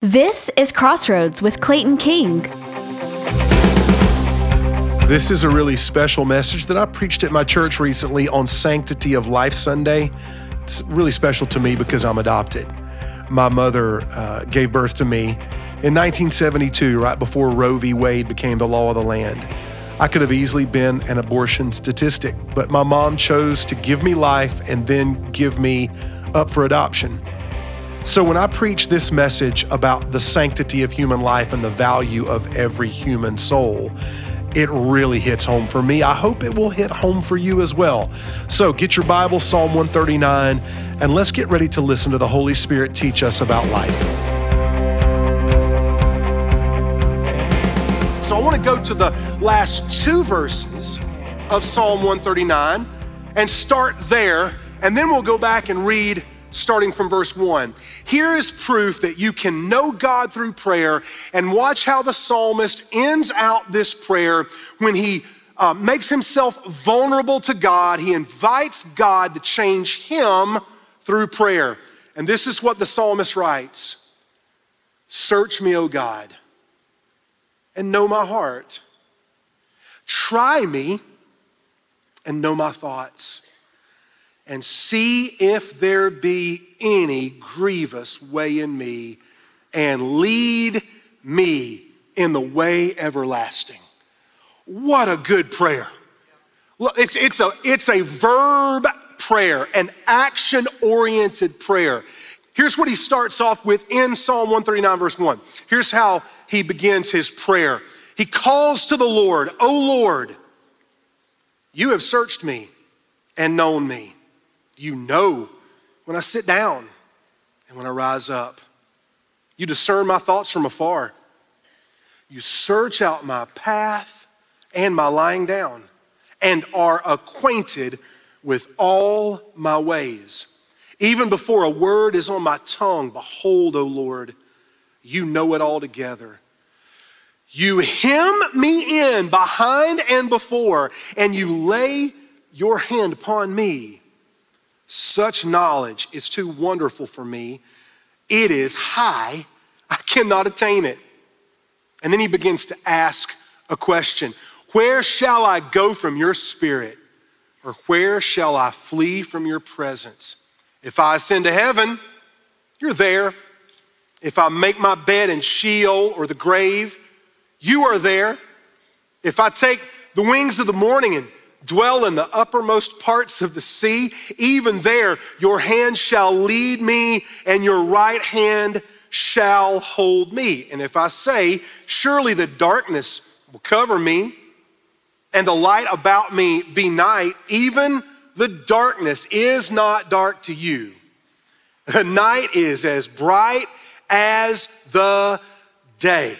This is Crossroads with Clayton King. This is a really special message that I preached at my church recently on Sanctity of Life Sunday. It's really special to me because I'm adopted. My mother uh, gave birth to me in 1972, right before Roe v. Wade became the law of the land. I could have easily been an abortion statistic, but my mom chose to give me life and then give me up for adoption. So, when I preach this message about the sanctity of human life and the value of every human soul, it really hits home for me. I hope it will hit home for you as well. So, get your Bible, Psalm 139, and let's get ready to listen to the Holy Spirit teach us about life. So, I want to go to the last two verses of Psalm 139 and start there, and then we'll go back and read starting from verse 1. Here is proof that you can know God through prayer, and watch how the psalmist ends out this prayer when he uh, makes himself vulnerable to God. He invites God to change him through prayer. And this is what the psalmist writes Search me, O God, and know my heart. Try me and know my thoughts and see if there be any grievous way in me, and lead me in the way everlasting. What a good prayer. It's, it's, a, it's a verb prayer, an action oriented prayer. Here's what he starts off with in Psalm 139, verse 1. Here's how he begins his prayer. He calls to the Lord, O Lord, you have searched me and known me. You know when I sit down and when I rise up. You discern my thoughts from afar. You search out my path and my lying down and are acquainted with all my ways. Even before a word is on my tongue, behold, O Lord, you know it all together. You hem me in behind and before, and you lay your hand upon me. Such knowledge is too wonderful for me. It is high, I cannot attain it. And then he begins to ask a question Where shall I go from your spirit? Or where shall I flee from your presence? If I ascend to heaven, you're there. If I make my bed in Sheol or the grave, you are there. If I take the wings of the morning and dwell in the uppermost parts of the sea, even there your hand shall lead me, and your right hand shall hold me. And if I say, Surely the darkness will cover me, and the light about me be night, even the darkness is not dark to you. The night is as bright as the day.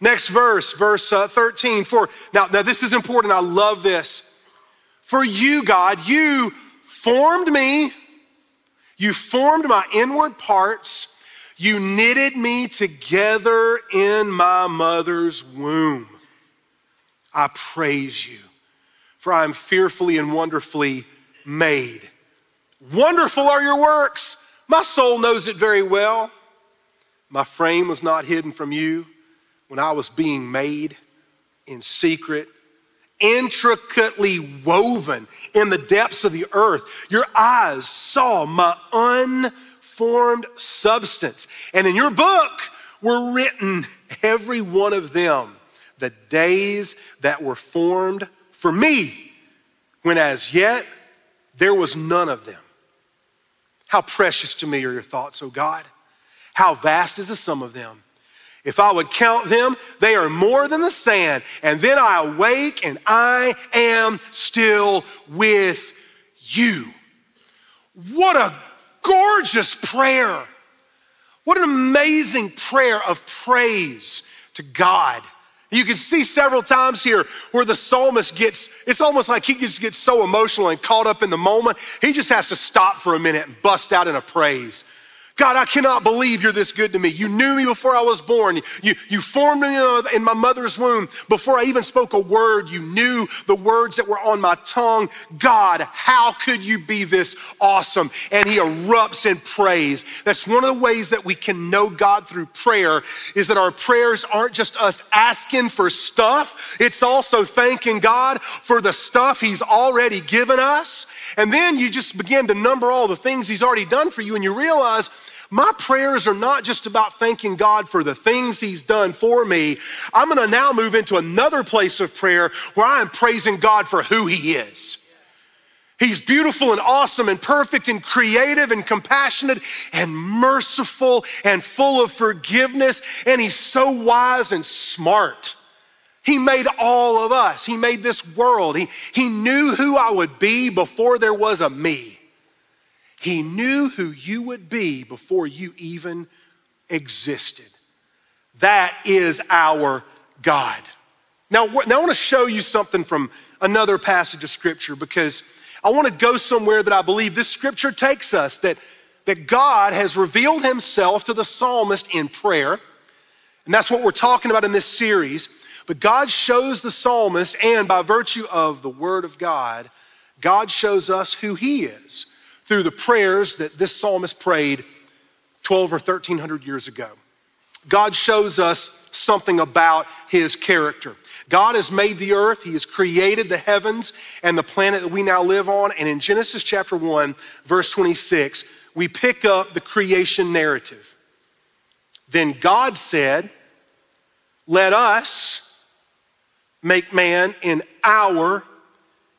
Next verse, verse uh, 13. For now, now this is important. I love this. For you, God, you formed me, you formed my inward parts, you knitted me together in my mother's womb. I praise you, for I am fearfully and wonderfully made. Wonderful are your works. My soul knows it very well. My frame was not hidden from you when I was being made in secret intricately woven in the depths of the earth. Your eyes saw my unformed substance. And in your book were written, every one of them, the days that were formed for me, when as yet there was none of them. How precious to me are your thoughts, O God. How vast is the sum of them. If I would count them, they are more than the sand. And then I awake and I am still with you. What a gorgeous prayer. What an amazing prayer of praise to God. You can see several times here where the psalmist gets, it's almost like he just gets so emotional and caught up in the moment. He just has to stop for a minute and bust out in a praise. God, I cannot believe you're this good to me. You knew me before I was born. You, you formed me in my mother's womb. Before I even spoke a word, you knew the words that were on my tongue. God, how could you be this awesome? And he erupts in praise. That's one of the ways that we can know God through prayer is that our prayers aren't just us asking for stuff. It's also thanking God for the stuff he's already given us. And then you just begin to number all the things he's already done for you and you realize my prayers are not just about thanking God for the things He's done for me. I'm gonna now move into another place of prayer where I am praising God for who He is. He's beautiful and awesome and perfect and creative and compassionate and merciful and full of forgiveness. And He's so wise and smart. He made all of us, He made this world. He, he knew who I would be before there was a me. He knew who you would be before you even existed. That is our God. Now, now I want to show you something from another passage of scripture because I want to go somewhere that I believe this scripture takes us that, that God has revealed himself to the psalmist in prayer. And that's what we're talking about in this series. But God shows the psalmist, and by virtue of the word of God, God shows us who he is through the prayers that this psalmist prayed 12 or 1300 years ago. God shows us something about his character. God has made the earth, he has created the heavens and the planet that we now live on. And in Genesis chapter 1, verse 26, we pick up the creation narrative. Then God said, Let us make man in our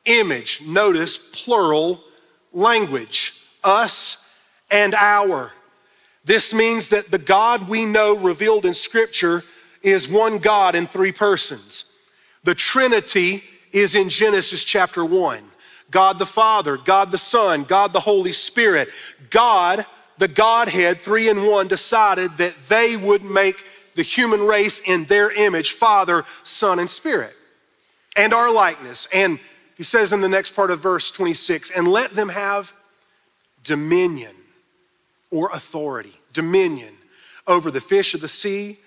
image. Notice plural language, us and our. This means that the God we know revealed in Scripture is one God in three persons. The Trinity is in Genesis chapter 1. God the Father, God the Son, God the Holy Spirit. God, the Godhead, three in one, decided that they would make the human race in their image Father, Son, and Spirit, and our likeness. And he says in the next part of verse 26 and let them have dominion or authority, dominion over the fish of the sea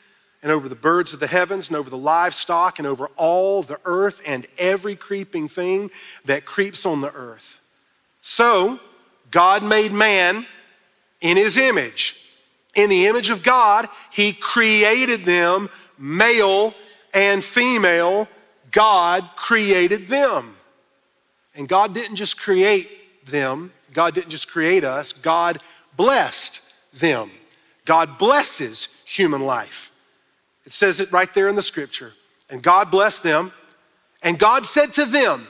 and over the birds of the heavens and over the livestock and over all the earth and every creeping thing that creeps on the earth. So, God made man in his image. In the image of God, he created them, male and female. God created them. And God didn't just create them, God didn't just create us, God blessed them. God blesses human life. It says it right there in the scripture. And God blessed them. And God said to them,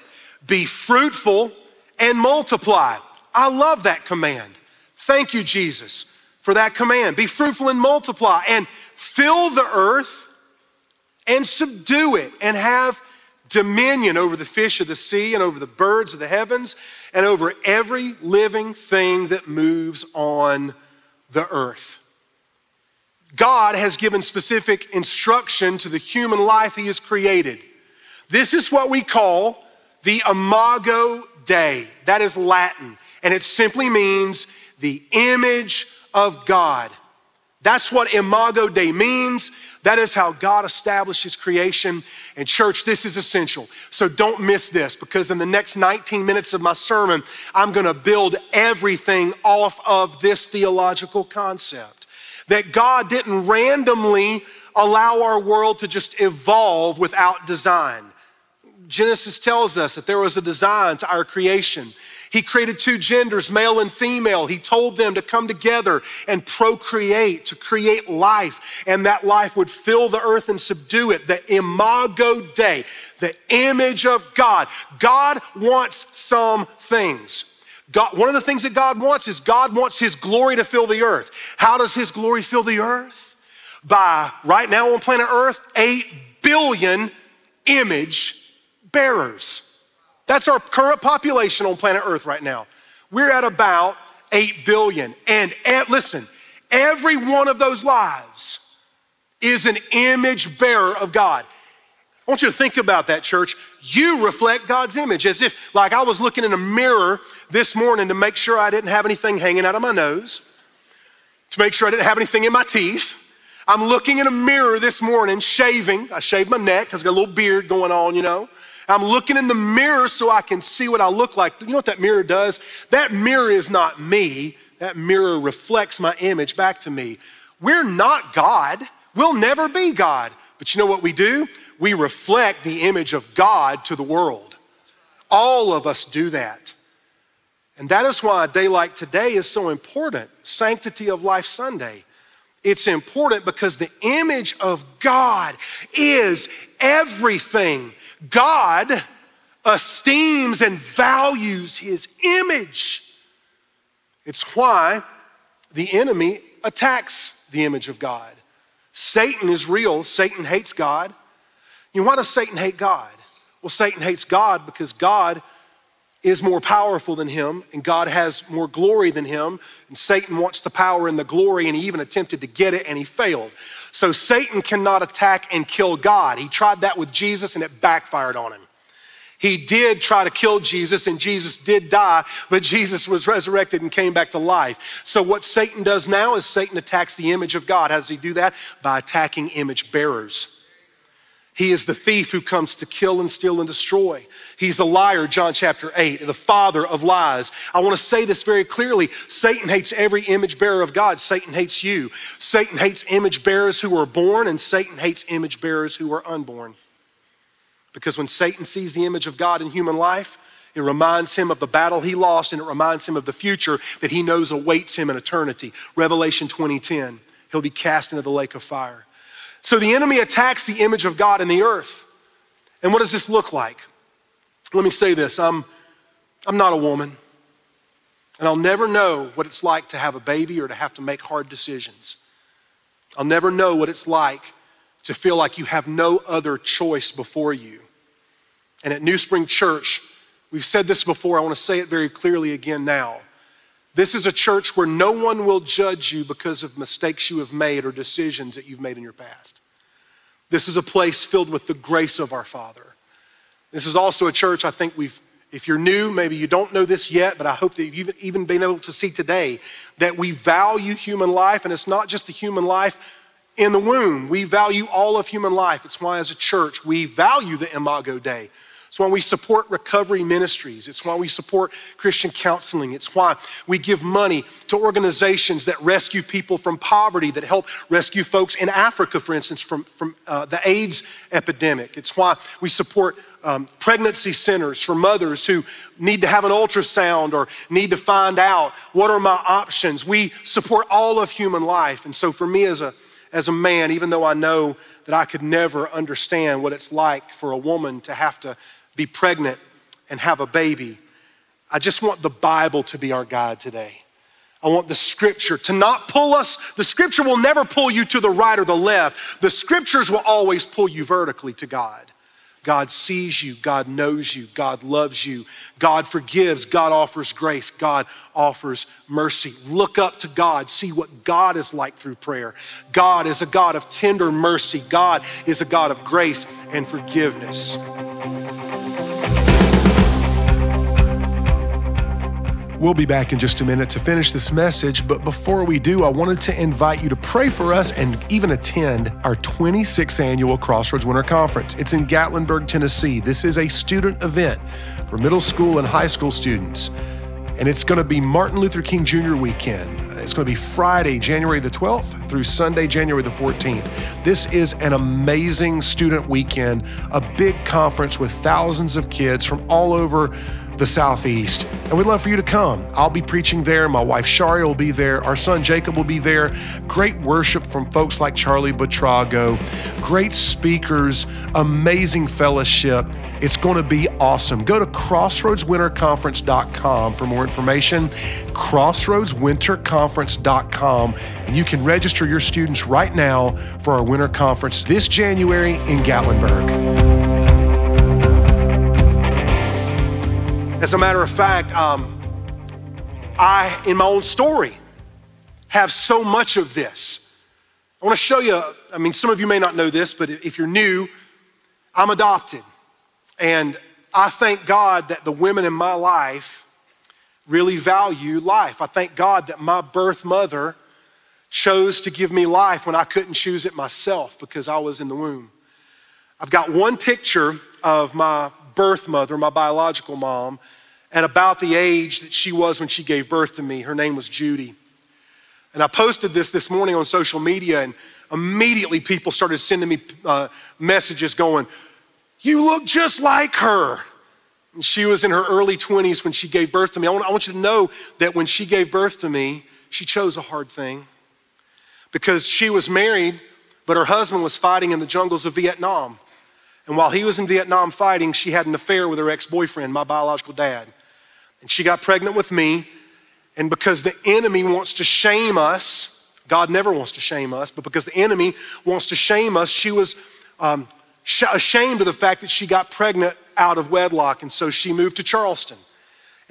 Be fruitful and multiply. I love that command. Thank you, Jesus, for that command. Be fruitful and multiply and fill the earth and subdue it and have dominion over the fish of the sea and over the birds of the heavens and over every living thing that moves on the earth. God has given specific instruction to the human life He has created. This is what we call the Imago Dei. That is Latin, and it simply means the image of God. That's what Imago Dei means. That is how God establishes creation. And, church, this is essential. So don't miss this because in the next 19 minutes of my sermon, I'm going to build everything off of this theological concept that God didn't randomly allow our world to just evolve without design. Genesis tells us that there was a design to our creation. He created two genders, male and female. He told them to come together and procreate, to create life, and that life would fill the earth and subdue it. The imago Dei, the image of God. God wants some things. God, one of the things that God wants is God wants His glory to fill the earth. How does His glory fill the earth? By right now on planet Earth, 8 billion image bearers. That's our current population on planet Earth right now. We're at about 8 billion. And eh, listen, every one of those lives is an image bearer of God. I want you to think about that, church. You reflect God's image as if, like, I was looking in a mirror this morning to make sure I didn't have anything hanging out of my nose to make sure I didn't have anything in my teeth. I'm looking in a mirror this morning, shaving. I shaved my neck because I got a little beard going on, you know. I'm looking in the mirror so I can see what I look like. You know what that mirror does? That mirror is not me. That mirror reflects my image back to me. We're not God. We'll never be God. But you know what we do? We reflect the image of God to the world. All of us do that. And that is why a day like today is so important Sanctity of Life Sunday. It's important because the image of God is everything. God esteems and values his image. It's why the enemy attacks the image of God. Satan is real, Satan hates God. You know, why does Satan hate God? Well, Satan hates God because God is more powerful than him, and God has more glory than him. And Satan wants the power and the glory, and he even attempted to get it, and he failed. So Satan cannot attack and kill God. He tried that with Jesus, and it backfired on him. He did try to kill Jesus, and Jesus did die, but Jesus was resurrected and came back to life. So, what Satan does now is Satan attacks the image of God. How does he do that? By attacking image bearers. He is the thief who comes to kill and steal and destroy. He's a liar, John chapter 8, the father of lies. I want to say this very clearly Satan hates every image bearer of God. Satan hates you. Satan hates image bearers who are born, and Satan hates image bearers who are unborn. Because when Satan sees the image of God in human life, it reminds him of the battle he lost and it reminds him of the future that he knows awaits him in eternity. Revelation 20:10. He'll be cast into the lake of fire. So the enemy attacks the image of God in the earth. And what does this look like? Let me say this I'm, I'm not a woman, and I'll never know what it's like to have a baby or to have to make hard decisions. I'll never know what it's like to feel like you have no other choice before you. And at NewSpring Church, we've said this before, I want to say it very clearly again now. This is a church where no one will judge you because of mistakes you have made or decisions that you've made in your past. This is a place filled with the grace of our Father. This is also a church I think we've, if you're new, maybe you don't know this yet, but I hope that you've even been able to see today that we value human life, and it's not just the human life in the womb. We value all of human life. It's why, as a church, we value the Imago Dei. It's why we support recovery ministries. It's why we support Christian counseling. It's why we give money to organizations that rescue people from poverty, that help rescue folks in Africa, for instance, from, from uh, the AIDS epidemic. It's why we support um, pregnancy centers for mothers who need to have an ultrasound or need to find out what are my options. We support all of human life. And so for me as a, as a man, even though I know that I could never understand what it's like for a woman to have to be pregnant and have a baby. I just want the Bible to be our guide today. I want the scripture to not pull us. The scripture will never pull you to the right or the left. The scriptures will always pull you vertically to God. God sees you, God knows you, God loves you, God forgives, God offers grace, God offers mercy. Look up to God, see what God is like through prayer. God is a God of tender mercy, God is a God of grace and forgiveness. We'll be back in just a minute to finish this message, but before we do, I wanted to invite you to pray for us and even attend our 26th annual Crossroads Winter Conference. It's in Gatlinburg, Tennessee. This is a student event for middle school and high school students, and it's going to be Martin Luther King Jr. weekend. It's going to be Friday, January the 12th through Sunday, January the 14th. This is an amazing student weekend, a big conference with thousands of kids from all over the Southeast. And we'd love for you to come. I'll be preaching there. My wife Sharie will be there. Our son Jacob will be there. Great worship from folks like Charlie Buitrago. Great speakers, amazing fellowship. It's going to be awesome. Go to crossroadswinterconference.com for more information. Crossroadswinterconference.com, and you can register your students right now for our winter conference this January in Gatlinburg. As a matter of fact, um, I, in my own story, have so much of this. I want to show you, I mean, some of you may not know this, but if you're new, I'm adopted. And I thank God that the women in my life really value life. I thank God that my birth mother chose to give me life when I couldn't choose it myself because I was in the womb. I've got one picture of my birth mother, my biological mom, at about the age that she was when she gave birth to me. Her name was Judy. And I posted this this morning on social media, and immediately people started sending me uh, messages going, You look just like her. And she was in her early 20s when she gave birth to me. I want, I want you to know that when she gave birth to me, she chose a hard thing because she was married, but her husband was fighting in the jungles of Vietnam. And while he was in Vietnam fighting, she had an affair with her ex boyfriend, my biological dad. And she got pregnant with me. And because the enemy wants to shame us, God never wants to shame us, but because the enemy wants to shame us, she was um, ashamed of the fact that she got pregnant out of wedlock. And so she moved to Charleston.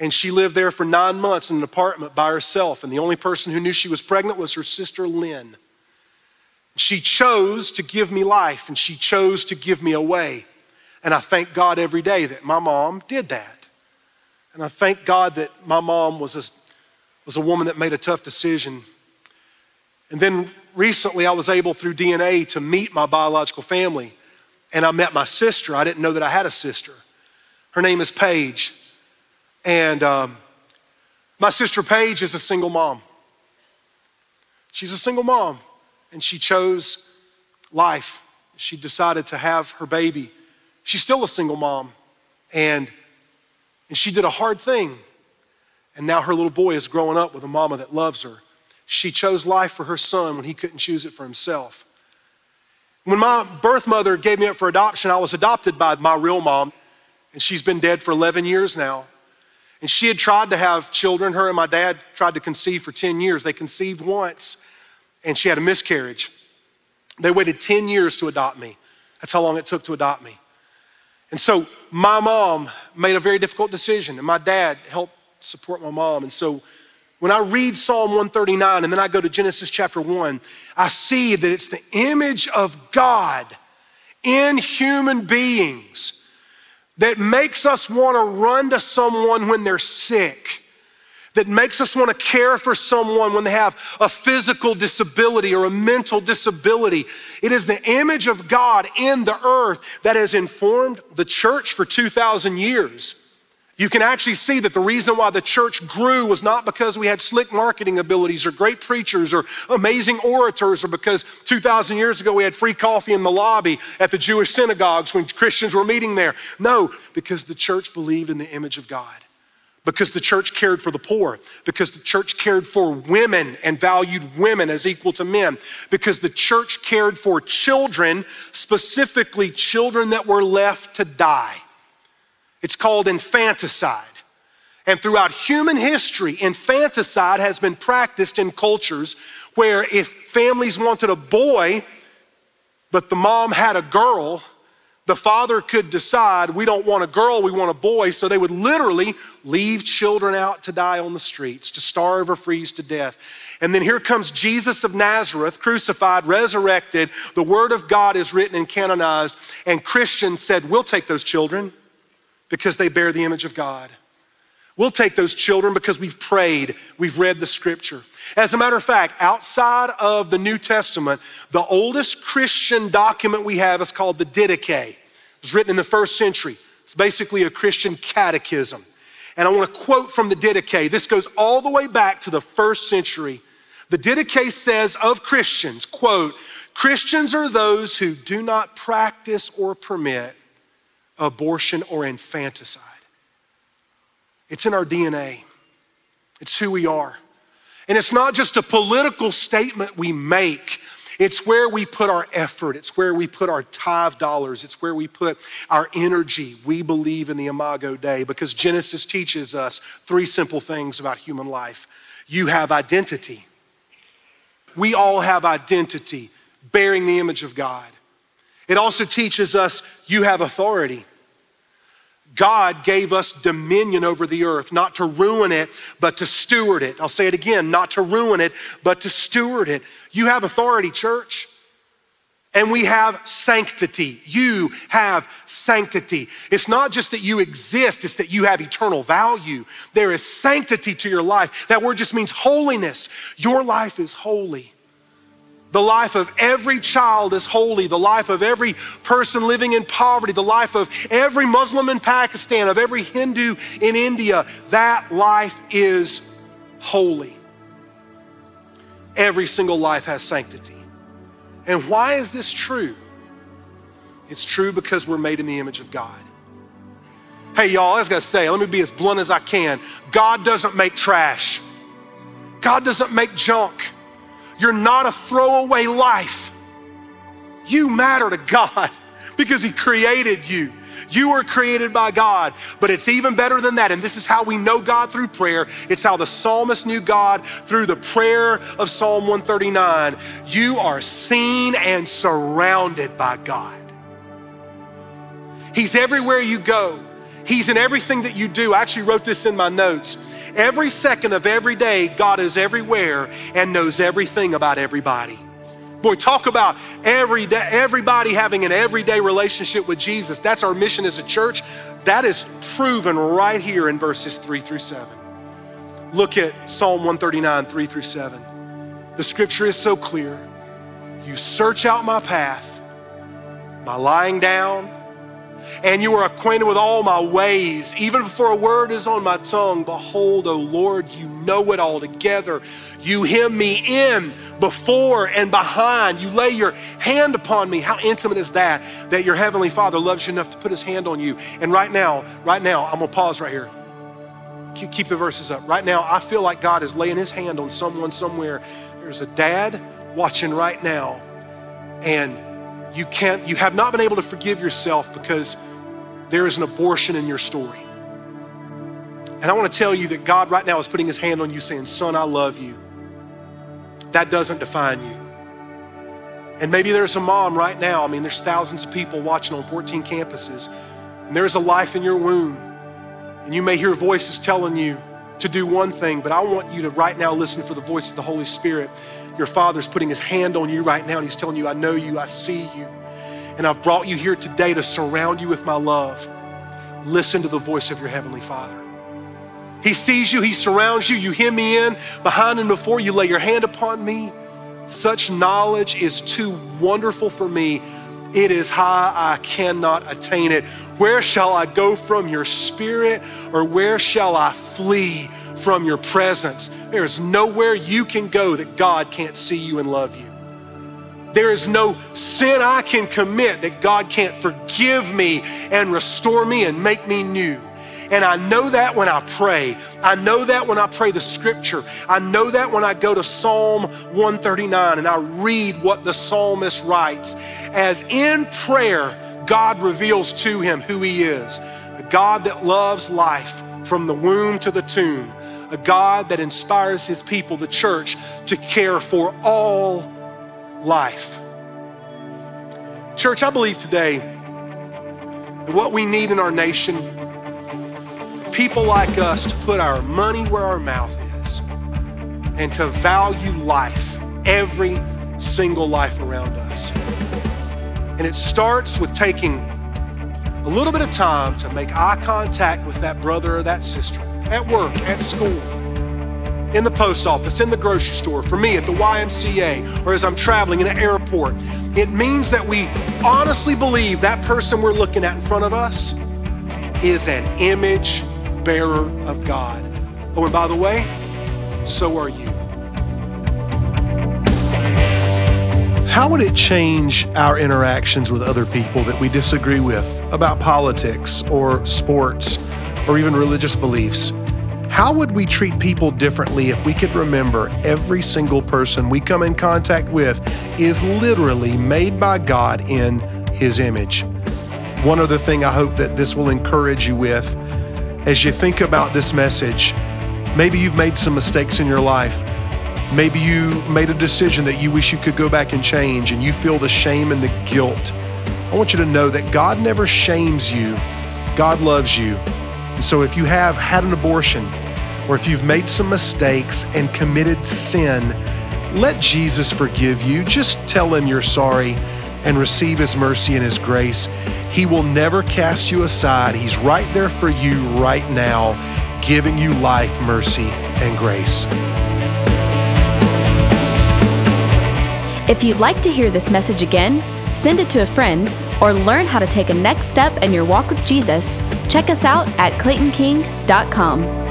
And she lived there for nine months in an apartment by herself. And the only person who knew she was pregnant was her sister Lynn. She chose to give me life and she chose to give me away. And I thank God every day that my mom did that. And I thank God that my mom was a, was a woman that made a tough decision. And then recently I was able through DNA to meet my biological family. And I met my sister. I didn't know that I had a sister. Her name is Paige. And um, my sister Paige is a single mom. She's a single mom, and she chose life. She decided to have her baby. She's still a single mom, and and she did a hard thing. And now her little boy is growing up with a mama that loves her. She chose life for her son when he couldn't choose it for himself. When my birth mother gave me up for adoption, I was adopted by my real mom, and she's been dead for 11 years now. And she had tried to have children. Her and my dad tried to conceive for 10 years. They conceived once, and she had a miscarriage. They waited 10 years to adopt me. That's how long it took to adopt me. And so my mom made a very difficult decision, and my dad helped support my mom. And so when I read Psalm 139 and then I go to Genesis chapter 1, I see that it's the image of God in human beings that makes us want to run to someone when they're sick that makes us want to care for someone when they have a physical disability or a mental disability. It is the image of God in the earth that has informed the church for 2,000 years. You can actually see that the reason why the church grew was not because we had slick marketing abilities or great preachers or amazing orators or because 2,000 years ago we had free coffee in the lobby at the Jewish synagogues when Christians were meeting there. No, because the church believed in the image of God because the church cared for the poor, because the church cared for women and valued women as equal to men, because the church cared for children, specifically children that were left to die. It's called infanticide. And throughout human history, infanticide has been practiced in cultures where if families wanted a boy, but the mom had a girl, the father could decide we don't want a girl, we want a boy. So they would literally leave children out to die on the streets, to starve or freeze to death. And then here comes Jesus of Nazareth, crucified, resurrected. The word of God is written and canonized. And Christians said, We'll take those children because they bear the image of God. We'll take those children because we've prayed, we've read the scripture. As a matter of fact, outside of the New Testament, the oldest Christian document we have is called the Didache. It was written in the first century. It's basically a Christian catechism. And I want to quote from the Didache. This goes all the way back to the first century. The Didache says of Christians, quote, Christians are those who do not practice or permit abortion or infanticide. It's in our DNA, it's who we are. And it's not just a political statement we make. It's where we put our effort. It's where we put our tithe dollars. It's where we put our energy. We believe in the Imago Dei because Genesis teaches us three simple things about human life. You have identity. We all have identity, bearing the image of God. It also teaches us you have authority. God gave us dominion over the earth, not to ruin it, but to steward it. I'll say it again not to ruin it, but to steward it. You have authority, church. And we have sanctity. You have sanctity. It's not just that you exist, it's that you have eternal value. There is sanctity to your life. That word just means holiness. Your life is holy. The life of every child is holy. The life of every person living in poverty. The life of every Muslim in Pakistan, of every Hindu in India. That life is holy. Every single life has sanctity. And why is this true? It's true because we're made in the image of God. Hey, y'all, I was gonna say, let me be as blunt as I can. God doesn't make trash, God doesn't make junk. You're not a throwaway life. You matter to God because He created you. You were created by God, but it's even better than that. And this is how we know God through prayer. It's how the psalmist knew God through the prayer of Psalm 139. You are seen and surrounded by God. He's everywhere you go. He's in everything that you do. I actually wrote this in my notes. Every second of every day, God is everywhere and knows everything about everybody. Boy, talk about every day, everybody having an everyday relationship with Jesus. That's our mission as a church. That is proven right here in verses three through seven. Look at Psalm 139, three through seven. The scripture is so clear. You search out my path, my lying down, and you are acquainted with all my ways. Even before a word is on my tongue, behold, O Lord, you know it all together. You hem me in before and behind. You lay your hand upon me. How intimate is that? That your heavenly Father loves you enough to put his hand on you. And right now, right now, I'm gonna pause right here. Keep the verses up. Right now, I feel like God is laying his hand on someone somewhere. There's a dad watching right now, and you can't, you have not been able to forgive yourself because there is an abortion in your story. And I want to tell you that God right now is putting his hand on you saying, Son, I love you. That doesn't define you. And maybe there's a mom right now. I mean, there's thousands of people watching on 14 campuses, and there's a life in your womb. And you may hear voices telling you to do one thing, but I want you to right now listen for the voice of the Holy Spirit your Father's putting His hand on you right now and He's telling you, I know you, I see you. And I've brought you here today to surround you with my love. Listen to the voice of your Heavenly Father. He sees you, He surrounds you, you hem me in, behind and before you lay your hand upon me. Such knowledge is too wonderful for me. It is high, I cannot attain it. Where shall I go from your spirit, or where shall I flee from your presence. There is nowhere you can go that God can't see you and love you. There is no sin I can commit that God can't forgive me and restore me and make me new. And I know that when I pray. I know that when I pray the scripture. I know that when I go to Psalm 139 and I read what the psalmist writes. As in prayer, God reveals to him who he is a God that loves life from the womb to the tomb a God that inspires his people, the church, to care for all life. Church, I believe today that what we need in our nation, people like us to put our money where our mouth is and to value life, every single life around us. And it starts with taking a little bit of time to make eye contact with that brother or that sister at work, at school, in the post office, in the grocery store, for me at the YMCA, or as I'm traveling in an airport. It means that we honestly believe that person we're looking at in front of us is an image bearer of God. Oh, and by the way, so are you. How would it change our interactions with other people that we disagree with about politics or sports or even religious beliefs. How would we treat people differently if we could remember every single person we come in contact with is literally made by God in His image? One other thing I hope that this will encourage you with as you think about this message, maybe you've made some mistakes in your life. Maybe you made a decision that you wish you could go back and change, and you feel the shame and the guilt. I want you to know that God never shames you, God loves you. And So if you have had an abortion, or if you've made some mistakes and committed sin, let Jesus forgive you. Just tell him you're sorry and receive his mercy and his grace. He will never cast you aside. He's right there for you right now, giving you life, mercy, and grace. If you'd like to hear this message again, send it to a friend, or learn how to take a next step in your walk with Jesus, check us out at claytonking.com.